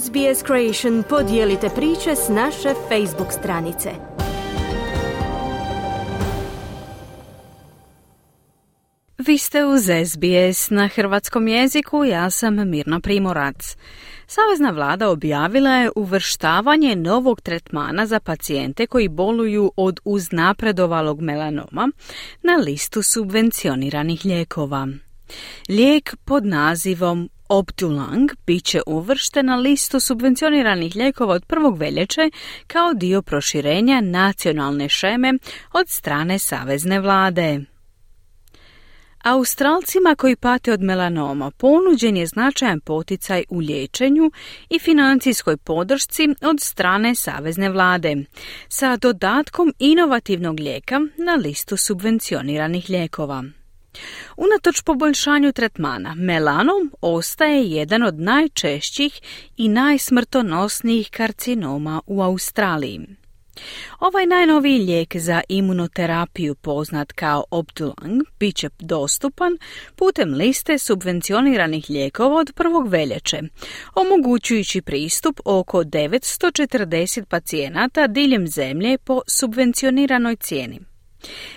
SBS Creation podijelite priče s naše Facebook stranice. Vi ste uz SBS na hrvatskom jeziku, ja sam Mirna Primorac. Savezna vlada objavila je uvrštavanje novog tretmana za pacijente koji boluju od uznapredovalog melanoma na listu subvencioniranih lijekova. Lijek pod nazivom Optulang bit će uvršten na listu subvencioniranih lijekova od prvog veljače kao dio proširenja nacionalne šeme od strane Savezne vlade. Australcima koji pate od melanoma ponuđen je značajan poticaj u liječenju i financijskoj podršci od strane Savezne vlade, sa dodatkom inovativnog lijeka na listu subvencioniranih lijekova. Unatoč poboljšanju tretmana, melanom ostaje jedan od najčešćih i najsmrtonosnijih karcinoma u Australiji. Ovaj najnoviji lijek za imunoterapiju poznat kao Optulang bit će dostupan putem liste subvencioniranih lijekova od prvog veljače, omogućujući pristup oko 940 pacijenata diljem zemlje po subvencioniranoj cijeni.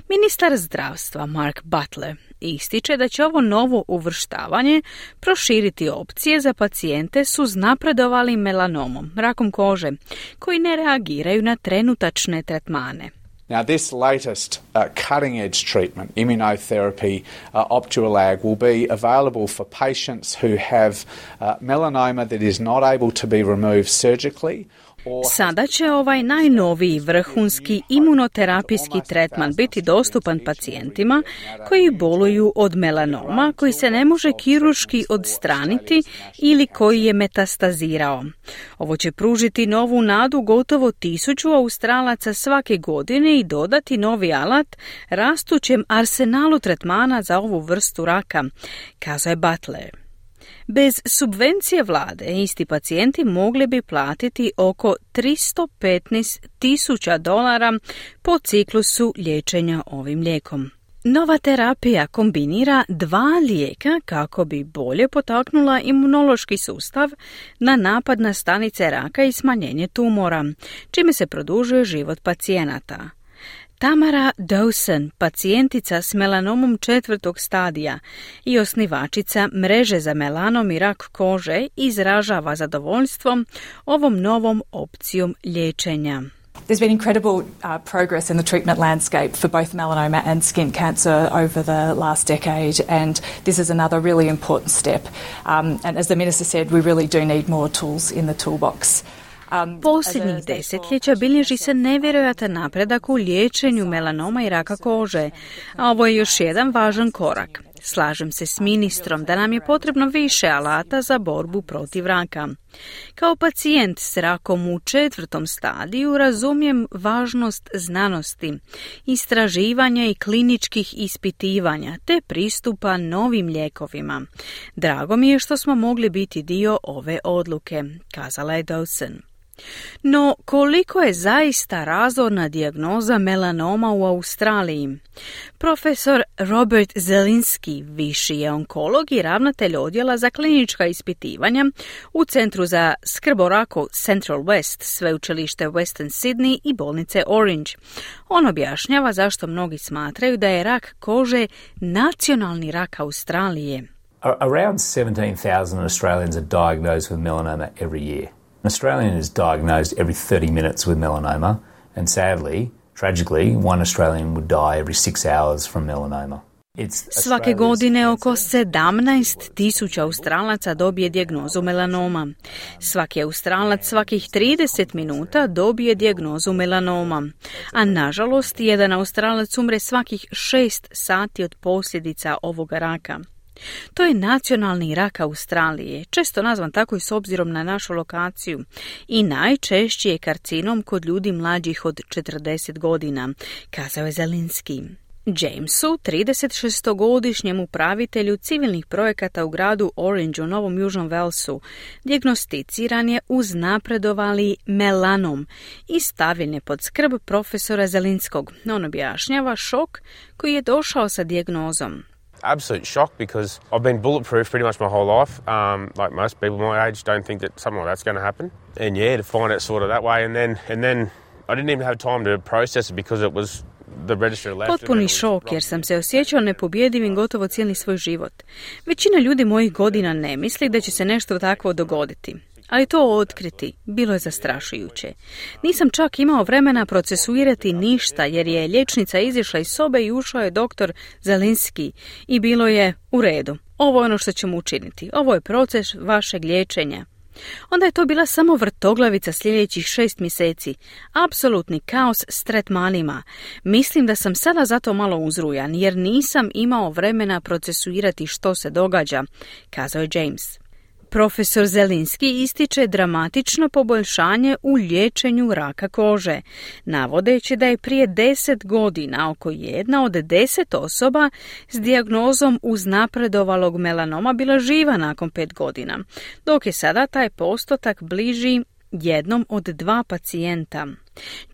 Ministar zdravstva Mark Butler ističe da će ovo novo uvrštavanje proširiti opcije za pacijente su znapredovalim melanomom, rakom kože, koji ne reagiraju na trenutačne tretmane. Now, this latest uh, cutting edge treatment, immunotherapy, uh, Optualag, will be available for patients who have uh, melanoma that is not able to be removed surgically Sada će ovaj najnoviji vrhunski imunoterapijski tretman biti dostupan pacijentima koji boluju od melanoma koji se ne može kirurški odstraniti ili koji je metastazirao. Ovo će pružiti novu nadu gotovo tisuću australaca svake godine i dodati novi alat rastućem arsenalu tretmana za ovu vrstu raka, kazao je Butler. Bez subvencije vlade isti pacijenti mogli bi platiti oko 315 tisuća dolara po ciklusu liječenja ovim lijekom. Nova terapija kombinira dva lijeka kako bi bolje potaknula imunološki sustav na napad na stanice raka i smanjenje tumora, čime se produžuje život pacijenata. Tamara Dawson, pacijentica s melanomom četvrtog stadija i osnivačica mreže za melanom i rak kože, izražava zadovoljstvom ovom novom opcijom liječenja. There's been incredible uh, progress in the treatment landscape for both melanoma and skin cancer over the last decade, and this is another really important step. Um, and as the Minister said, we really do need more tools in the toolbox. Um, Posljednjih desetljeća bilježi se nevjerojatan napredak u liječenju melanoma i raka kože, a ovo je još jedan važan korak. Slažem se s ministrom da nam je potrebno više alata za borbu protiv raka. Kao pacijent s rakom u četvrtom stadiju razumijem važnost znanosti, istraživanja i kliničkih ispitivanja te pristupa novim lijekovima. Drago mi je što smo mogli biti dio ove odluke, kazala je Dawson. No, koliko je zaista razorna dijagnoza melanoma u Australiji? Profesor Robert Zelinski, viši je onkolog i ravnatelj odjela za klinička ispitivanja u Centru za skrb o raku Central West, sveučilište Western Sydney i bolnice Orange. On objašnjava zašto mnogi smatraju da je rak kože nacionalni rak Australije. Around 17,000 Australians are diagnosed with melanoma every year. An Australian is diagnosed every 30 minutes with melanoma, and sadly, tragically, one Australian would die every six hours from melanoma. Svake godine oko 17 tisuća Australaca dobije dijagnozu melanoma. Svaki Australac svakih 30 minuta dobije dijagnozu melanoma. A nažalost, jedan Australac umre svakih 6 sati od posljedica ovoga raka. To je nacionalni rak Australije, često nazvan tako i s obzirom na našu lokaciju i najčešći je karcinom kod ljudi mlađih od 40 godina, kazao je Zelinski. Jamesu, 36-godišnjem upravitelju civilnih projekata u gradu Orange u Novom Južnom Velsu, diagnosticiran je uz napredovali melanom i stavljen je pod skrb profesora Zelinskog. On objašnjava šok koji je došao sa dijagnozom. Absolute shock because I've been bulletproof pretty much my whole life. Um, like most people my age, don't think that something like that's going to happen. And yeah, to find it sort of that way, and then and then I didn't even have time to process it because it was Potpuni šok jer sam se osjećao nepobjedivim gotovo cijeli svoj život. Većina ljudi mojih godina ne misli da će se nešto takvo dogoditi. Ali to otkriti bilo je zastrašujuće. Nisam čak imao vremena procesuirati ništa jer je liječnica izišla iz sobe i ušao je doktor Zelinski i bilo je u redu. Ovo je ono što ćemo učiniti. Ovo je proces vašeg liječenja. Onda je to bila samo vrtoglavica sljedećih šest mjeseci. Apsolutni kaos s tretmanima. Mislim da sam sada zato malo uzrujan, jer nisam imao vremena procesuirati što se događa, kazao je James. Profesor Zelinski ističe dramatično poboljšanje u liječenju raka kože, navodeći da je prije deset godina oko jedna od deset osoba s dijagnozom uznapredovalog melanoma bila živa nakon pet godina, dok je sada taj postotak bliži jednom od dva pacijenta.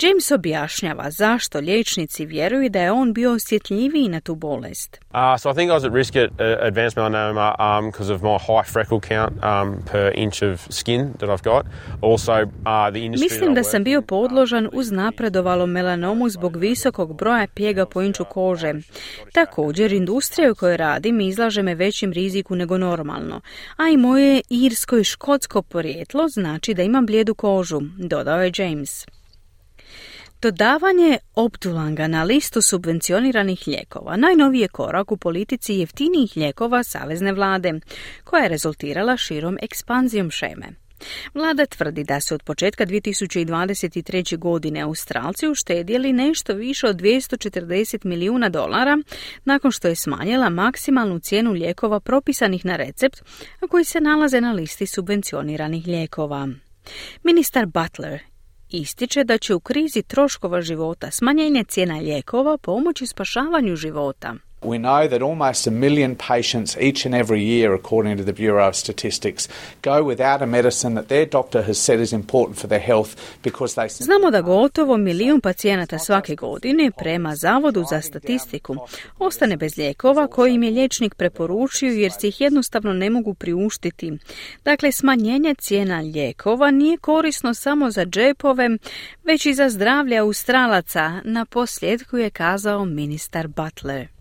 James objašnjava zašto liječnici vjeruju da je on bio osjetljiviji na tu bolest. Uh, so I think I was at risk at uh, advanced melanoma because um, of my high freckle count um, per inch of skin that I've got. Also, uh, the industry Mislim da sam bio podložan uz napredovalo melanomu zbog visokog broja pjega po inču kože. Također, industrija u kojoj radim izlaže me većim riziku nego normalno, a i moje irsko i škotsko porijetlo znači da imam blijedu kožu, dodao je James. Dodavanje Optulanga na listu subvencioniranih lijekova najnoviji je korak u politici jeftinijih lijekova Savezne vlade, koja je rezultirala širom ekspanzijom šeme. Vlada tvrdi da su od početka 2023. godine Australci uštedjeli nešto više od 240 milijuna dolara nakon što je smanjila maksimalnu cijenu lijekova propisanih na recept, a koji se nalaze na listi subvencioniranih lijekova. Ministar Butler ističe da će u krizi troškova života smanjenje cijena lijekova pomoći spašavanju života. We know that almost a million patients each and every year, according to the Bureau of Statistics, go without a medicine that their doctor has said is important for their health because they... Znamo da gotovo milijun pacijenata svake godine prema Zavodu za statistiku ostane bez lijekova koji im je liječnik preporučio jer se ih jednostavno ne mogu priuštiti. Dakle, smanjenje cijena lijekova nije korisno samo za džepove, već i za zdravlje Australaca, na posljedku je kazao ministar Butler.